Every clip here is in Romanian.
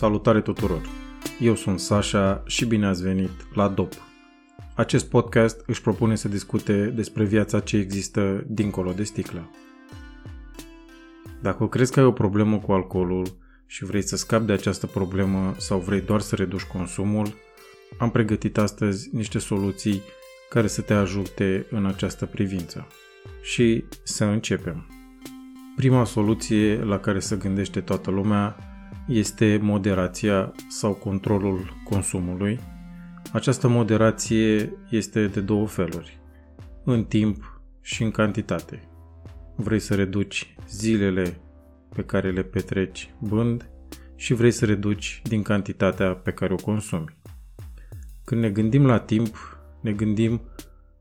Salutare tuturor! Eu sunt Sasha și bine ați venit la DOP. Acest podcast își propune să discute despre viața ce există dincolo de sticlă. Dacă crezi că ai o problemă cu alcoolul și vrei să scapi de această problemă sau vrei doar să reduci consumul, am pregătit astăzi niște soluții care să te ajute în această privință. Și să începem. Prima soluție la care se gândește toată lumea este moderația sau controlul consumului. Această moderație este de două feluri, în timp și în cantitate. Vrei să reduci zilele pe care le petreci bând și vrei să reduci din cantitatea pe care o consumi. Când ne gândim la timp, ne gândim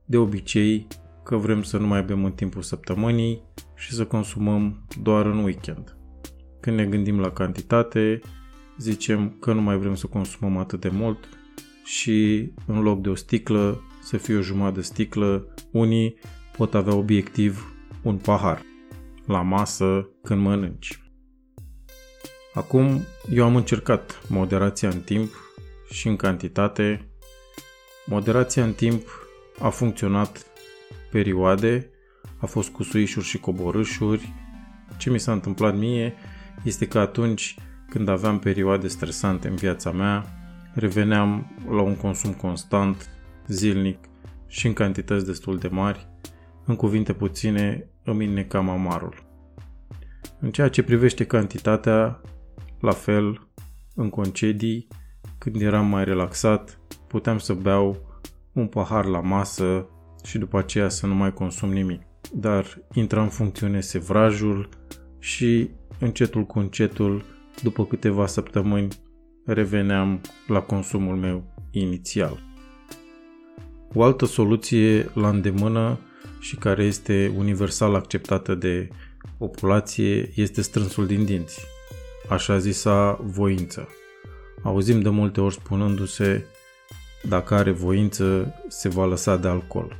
de obicei că vrem să nu mai bem în timpul săptămânii și să consumăm doar în weekend. Când ne gândim la cantitate, zicem că nu mai vrem să consumăm atât de mult și în loc de o sticlă să fie o jumătate de sticlă, unii pot avea obiectiv un pahar la masă când mănânci. Acum eu am încercat moderația în timp și în cantitate. Moderația în timp a funcționat perioade, a fost cu suișuri și coborâșuri. Ce mi s-a întâmplat mie este că atunci când aveam perioade stresante în viața mea, reveneam la un consum constant, zilnic și în cantități destul de mari. În cuvinte puține, îmi innecam amarul. În ceea ce privește cantitatea, la fel, în concedii, când eram mai relaxat, puteam să beau un pahar la masă și după aceea să nu mai consum nimic. Dar intra în funcțiune sevrajul și încetul cu încetul, după câteva săptămâni, reveneam la consumul meu inițial. O altă soluție la îndemână și care este universal acceptată de populație este strânsul din dinți, așa zisa voință. Auzim de multe ori spunându-se dacă are voință, se va lăsa de alcool.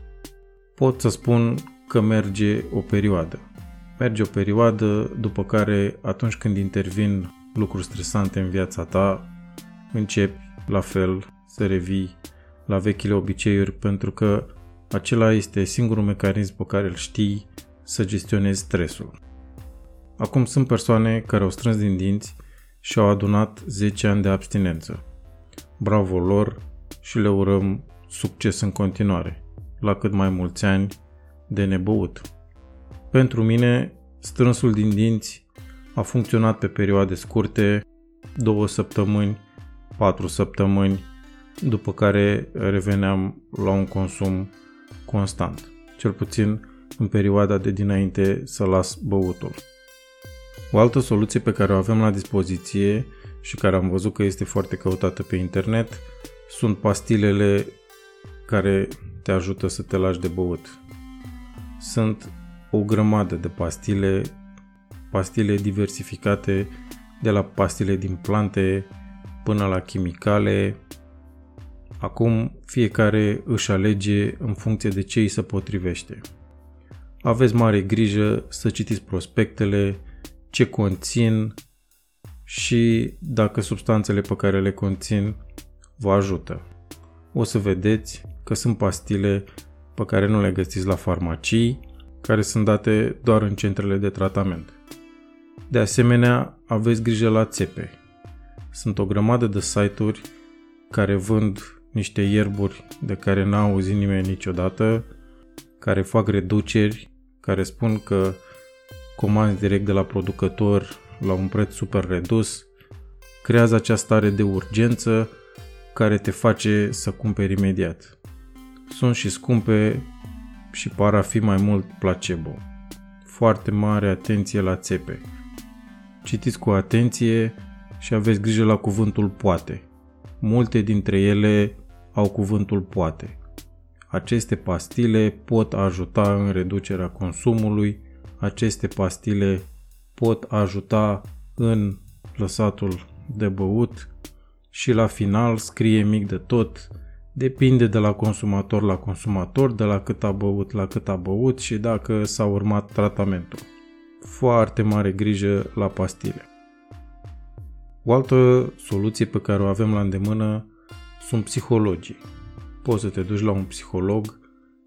Pot să spun că merge o perioadă. Merge o perioadă după care atunci când intervin lucruri stresante în viața ta, începi la fel să revii la vechile obiceiuri pentru că acela este singurul mecanism pe care îl știi să gestionezi stresul. Acum sunt persoane care au strâns din dinți și au adunat 10 ani de abstinență. Bravo lor și le urăm succes în continuare, la cât mai mulți ani de nebăut. Pentru mine, strânsul din dinți a funcționat pe perioade scurte, două săptămâni, patru săptămâni, după care reveneam la un consum constant, cel puțin în perioada de dinainte să las băutul. O altă soluție pe care o avem la dispoziție și care am văzut că este foarte căutată pe internet sunt pastilele care te ajută să te lași de băut. Sunt o grămadă de pastile, pastile diversificate de la pastile din plante până la chimicale. Acum fiecare își alege în funcție de ce îi se potrivește. Aveți mare grijă să citiți prospectele, ce conțin și dacă substanțele pe care le conțin vă ajută. O să vedeți că sunt pastile pe care nu le găsiți la farmacii, care sunt date doar în centrele de tratament. De asemenea, aveți grijă la țepe. Sunt o grămadă de site-uri care vând niște ierburi de care n-a auzit nimeni niciodată, care fac reduceri, care spun că comanzi direct de la producător la un preț super redus, creează această stare de urgență care te face să cumperi imediat. Sunt și scumpe și par a fi mai mult placebo. Foarte mare atenție la țepe. Citiți cu atenție și aveți grijă la cuvântul poate. Multe dintre ele au cuvântul poate. Aceste pastile pot ajuta în reducerea consumului aceste pastile pot ajuta în lăsatul de băut și la final scrie mic de tot, depinde de la consumator la consumator, de la cât a băut la cât a băut și dacă s-a urmat tratamentul. Foarte mare grijă la pastile. O altă soluție pe care o avem la îndemână sunt psihologii. Poți să te duci la un psiholog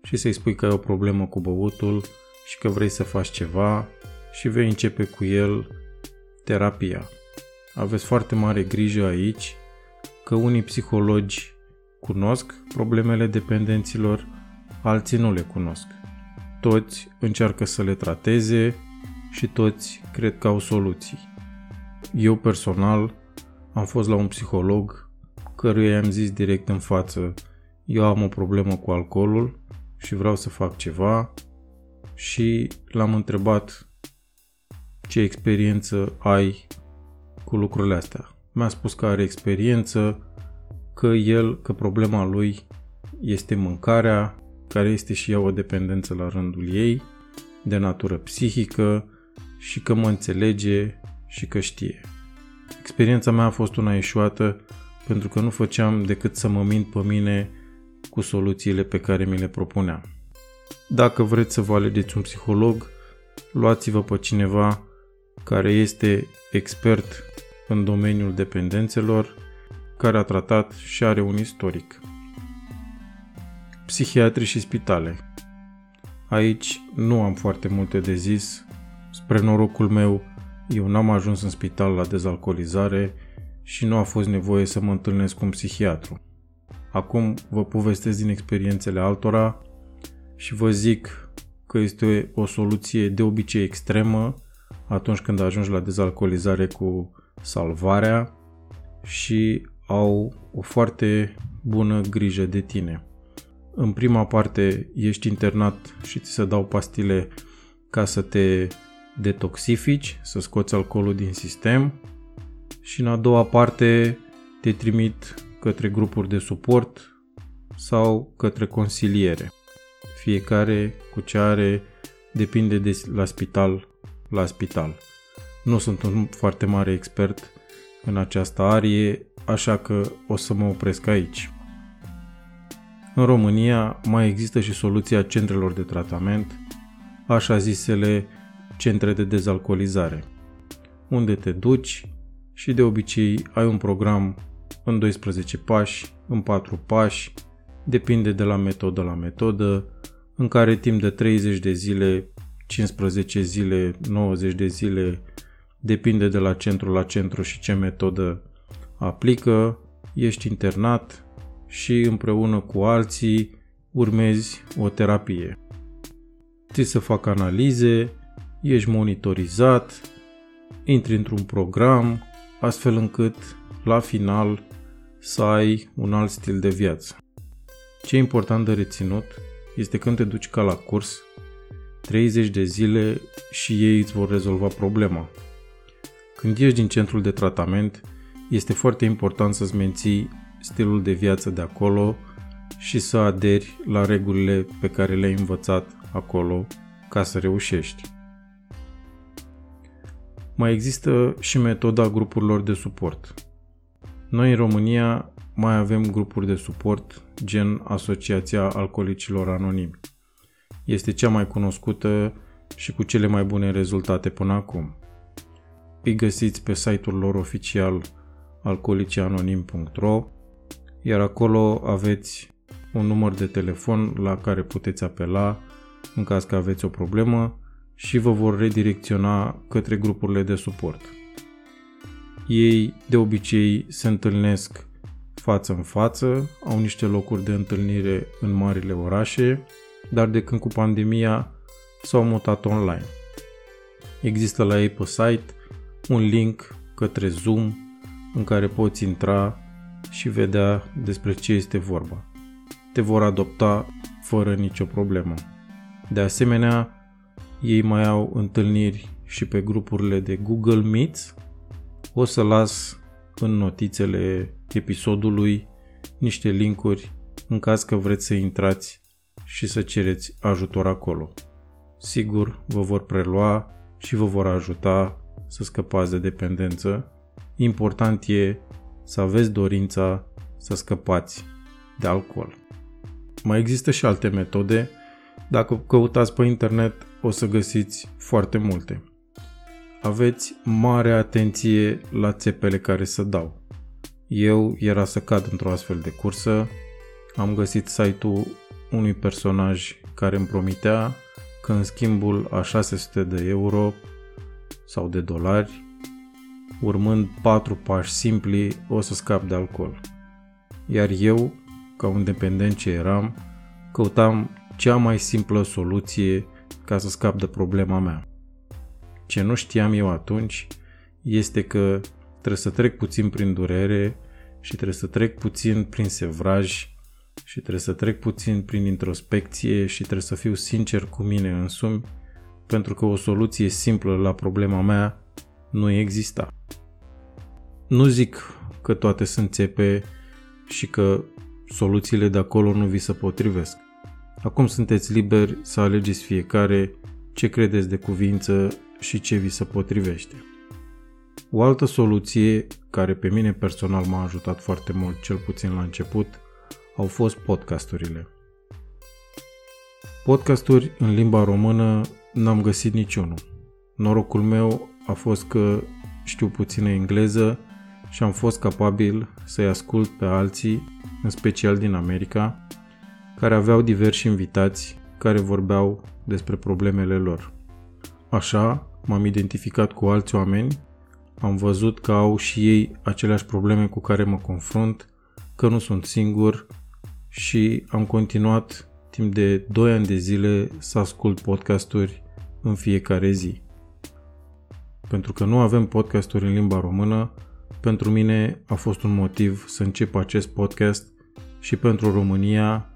și să-i spui că ai o problemă cu băutul și că vrei să faci ceva și vei începe cu el terapia. Aveți foarte mare grijă aici că unii psihologi cunosc problemele dependenților, alții nu le cunosc. Toți încearcă să le trateze și toți cred că au soluții. Eu personal am fost la un psiholog căruia i-am zis direct în față eu am o problemă cu alcoolul și vreau să fac ceva și l-am întrebat ce experiență ai cu lucrurile astea. Mi-a spus că are experiență, că el, că problema lui este mâncarea, care este și ea o dependență la rândul ei, de natură psihică și că mă înțelege și că știe. Experiența mea a fost una eșuată pentru că nu făceam decât să mă mint pe mine cu soluțiile pe care mi le propuneam. Dacă vreți să vă alegeți un psiholog, luați-vă pe cineva care este expert în domeniul dependențelor, care a tratat și are un istoric. Psihiatri și spitale. Aici nu am foarte multe de zis. Spre norocul meu, eu n-am ajuns în spital la dezalcoolizare și nu a fost nevoie să mă întâlnesc cu un psihiatru. Acum vă povestesc din experiențele altora și vă zic că este o soluție de obicei extremă atunci când ajungi la dezalcoolizare cu salvarea și au o foarte bună grijă de tine. În prima parte ești internat și ți se dau pastile ca să te detoxifici, să scoți alcoolul din sistem și în a doua parte te trimit către grupuri de suport sau către consiliere. Fiecare cu ce are depinde de la spital la spital. Nu sunt un foarte mare expert în această arie, așa că o să mă opresc aici. În România mai există și soluția centrelor de tratament, așa zisele centre de dezalcoolizare, unde te duci și de obicei ai un program în 12 pași, în 4 pași, depinde de la metodă la metodă, în care timp de 30 de zile, 15 zile, 90 de zile, depinde de la centru la centru și ce metodă aplică, ești internat și împreună cu alții urmezi o terapie. Ți să fac analize, ești monitorizat, intri într-un program, astfel încât la final să ai un alt stil de viață. Ce e important de reținut este când te duci ca la curs, 30 de zile și ei îți vor rezolva problema. Când ieși din centrul de tratament, este foarte important să-ți menții stilul de viață de acolo și să aderi la regulile pe care le-ai învățat acolo ca să reușești. Mai există și metoda grupurilor de suport. Noi în România mai avem grupuri de suport gen Asociația Alcoolicilor Anonimi. Este cea mai cunoscută și cu cele mai bune rezultate până acum. Îi găsiți pe site-ul lor oficial alcoolicianonim.ro iar acolo aveți un număr de telefon la care puteți apela în caz că aveți o problemă și vă vor redirecționa către grupurile de suport. Ei de obicei se întâlnesc față în față, au niște locuri de întâlnire în marile orașe, dar de când cu pandemia s-au mutat online. Există la ei pe site un link către Zoom în care poți intra și vedea despre ce este vorba. Te vor adopta fără nicio problemă. De asemenea, ei mai au întâlniri și pe grupurile de Google Meets. O să las în notițele episodului niște linkuri în caz că vreți să intrați și să cereți ajutor acolo. Sigur, vă vor prelua și vă vor ajuta să scăpați de dependență. Important e să aveți dorința să scăpați de alcool. Mai există și alte metode. Dacă căutați pe internet, o să găsiți foarte multe. aveți mare atenție la țepele care să dau. Eu era să cad într-o astfel de cursă, am găsit site-ul unui personaj care îmi promitea că în schimbul a 600 de euro sau de dolari, urmând patru pași simpli, o să scap de alcool. Iar eu, ca un dependent ce eram, căutam cea mai simplă soluție ca să scap de problema mea. Ce nu știam eu atunci este că trebuie să trec puțin prin durere și trebuie să trec puțin prin sevraj și trebuie să trec puțin prin introspecție și trebuie să fiu sincer cu mine însumi pentru că o soluție simplă la problema mea nu exista. Nu zic că toate sunt țepe și că soluțiile de acolo nu vi se potrivesc. Acum sunteți liberi să alegeți fiecare ce credeți de cuvință și ce vi se potrivește. O altă soluție care pe mine personal m-a ajutat foarte mult, cel puțin la început, au fost podcasturile. Podcasturi în limba română n-am găsit niciunul. Norocul meu a fost că știu puțină engleză și am fost capabil să-i ascult pe alții, în special din America, care aveau diversi invitați care vorbeau despre problemele lor. Așa, m-am identificat cu alți oameni, am văzut că au și ei aceleași probleme cu care mă confrunt, că nu sunt singur și am continuat timp de 2 ani de zile să ascult podcasturi în fiecare zi. Pentru că nu avem podcasturi în limba română, pentru mine a fost un motiv să încep acest podcast și pentru România,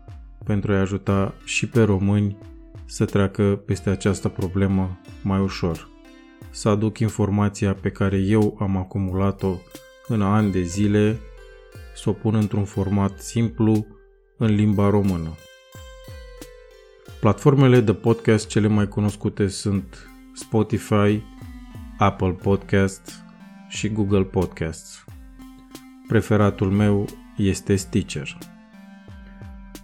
pentru a-i ajuta și pe români să treacă peste această problemă mai ușor. Să aduc informația pe care eu am acumulat-o în ani de zile, să o pun într-un format simplu în limba română. Platformele de podcast cele mai cunoscute sunt Spotify, Apple Podcasts și Google Podcasts. Preferatul meu este Stitcher.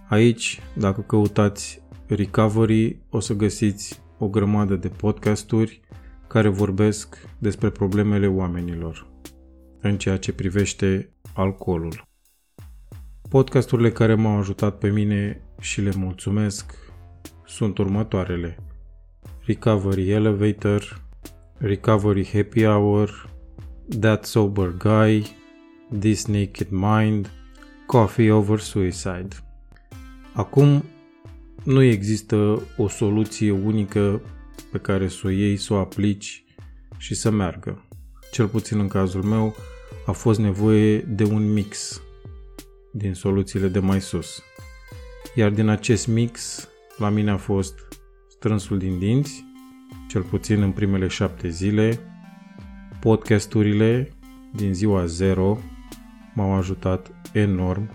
Aici, dacă căutați Recovery, o să găsiți o grămadă de podcasturi care vorbesc despre problemele oamenilor în ceea ce privește alcoolul. Podcasturile care m-au ajutat pe mine și le mulțumesc sunt următoarele. Recovery Elevator, Recovery Happy Hour, That Sober Guy, This Naked Mind, Coffee Over Suicide. Acum nu există o soluție unică pe care să o iei, să o aplici și să meargă. Cel puțin în cazul meu a fost nevoie de un mix din soluțiile de mai sus. Iar din acest mix, la mine a fost strânsul din dinți, cel puțin în primele șapte zile, podcasturile din ziua 0 m-au ajutat enorm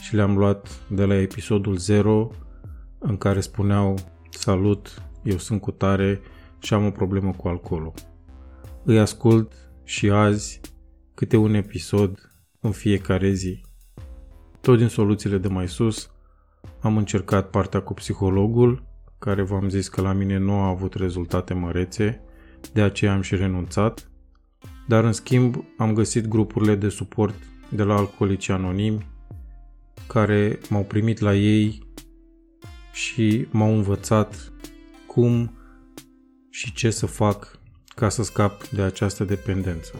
și le-am luat de la episodul 0 în care spuneau Salut, eu sunt cu tare și am o problemă cu alcoolul. Îi ascult și azi câte un episod în fiecare zi. Tot din soluțiile de mai sus, am încercat partea cu psihologul, care v-am zis că la mine nu a avut rezultate mărețe, de aceea am și renunțat, dar în schimb am găsit grupurile de suport de la alcoolici anonimi, care m-au primit la ei și m-au învățat cum și ce să fac ca să scap de această dependență.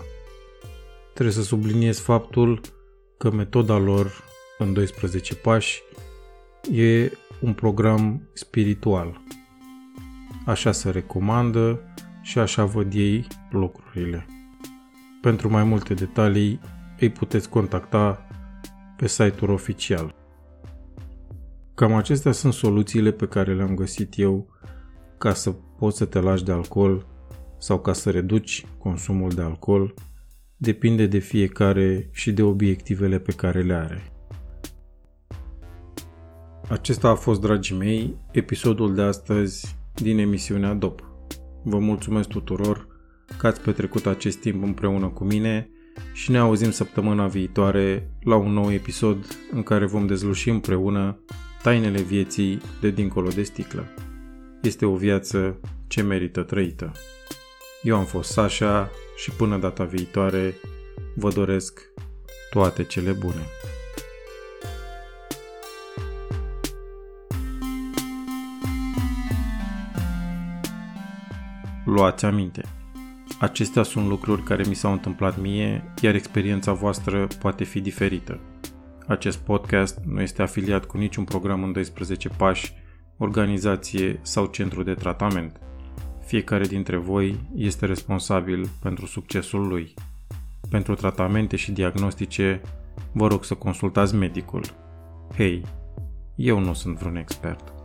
Trebuie să subliniez faptul că metoda lor în 12 pași e un program spiritual. Așa se recomandă și așa văd ei lucrurile. Pentru mai multe detalii îi puteți contacta pe site-ul oficial. Cam acestea sunt soluțiile pe care le-am găsit eu ca să poți să te lași de alcool sau ca să reduci consumul de alcool, depinde de fiecare și de obiectivele pe care le are. Acesta a fost, dragii mei, episodul de astăzi din emisiunea DOP. Vă mulțumesc tuturor că ați petrecut acest timp împreună cu mine și ne auzim săptămâna viitoare la un nou episod în care vom dezluși împreună tainele vieții de dincolo de sticlă. Este o viață ce merită trăită. Eu am fost Sasha și până data viitoare vă doresc toate cele bune. Luați aminte. Acestea sunt lucruri care mi s-au întâmplat mie, iar experiența voastră poate fi diferită. Acest podcast nu este afiliat cu niciun program în 12 pași, organizație sau centru de tratament. Fiecare dintre voi este responsabil pentru succesul lui. Pentru tratamente și diagnostice, vă rog să consultați medicul. Hei, eu nu sunt vreun expert.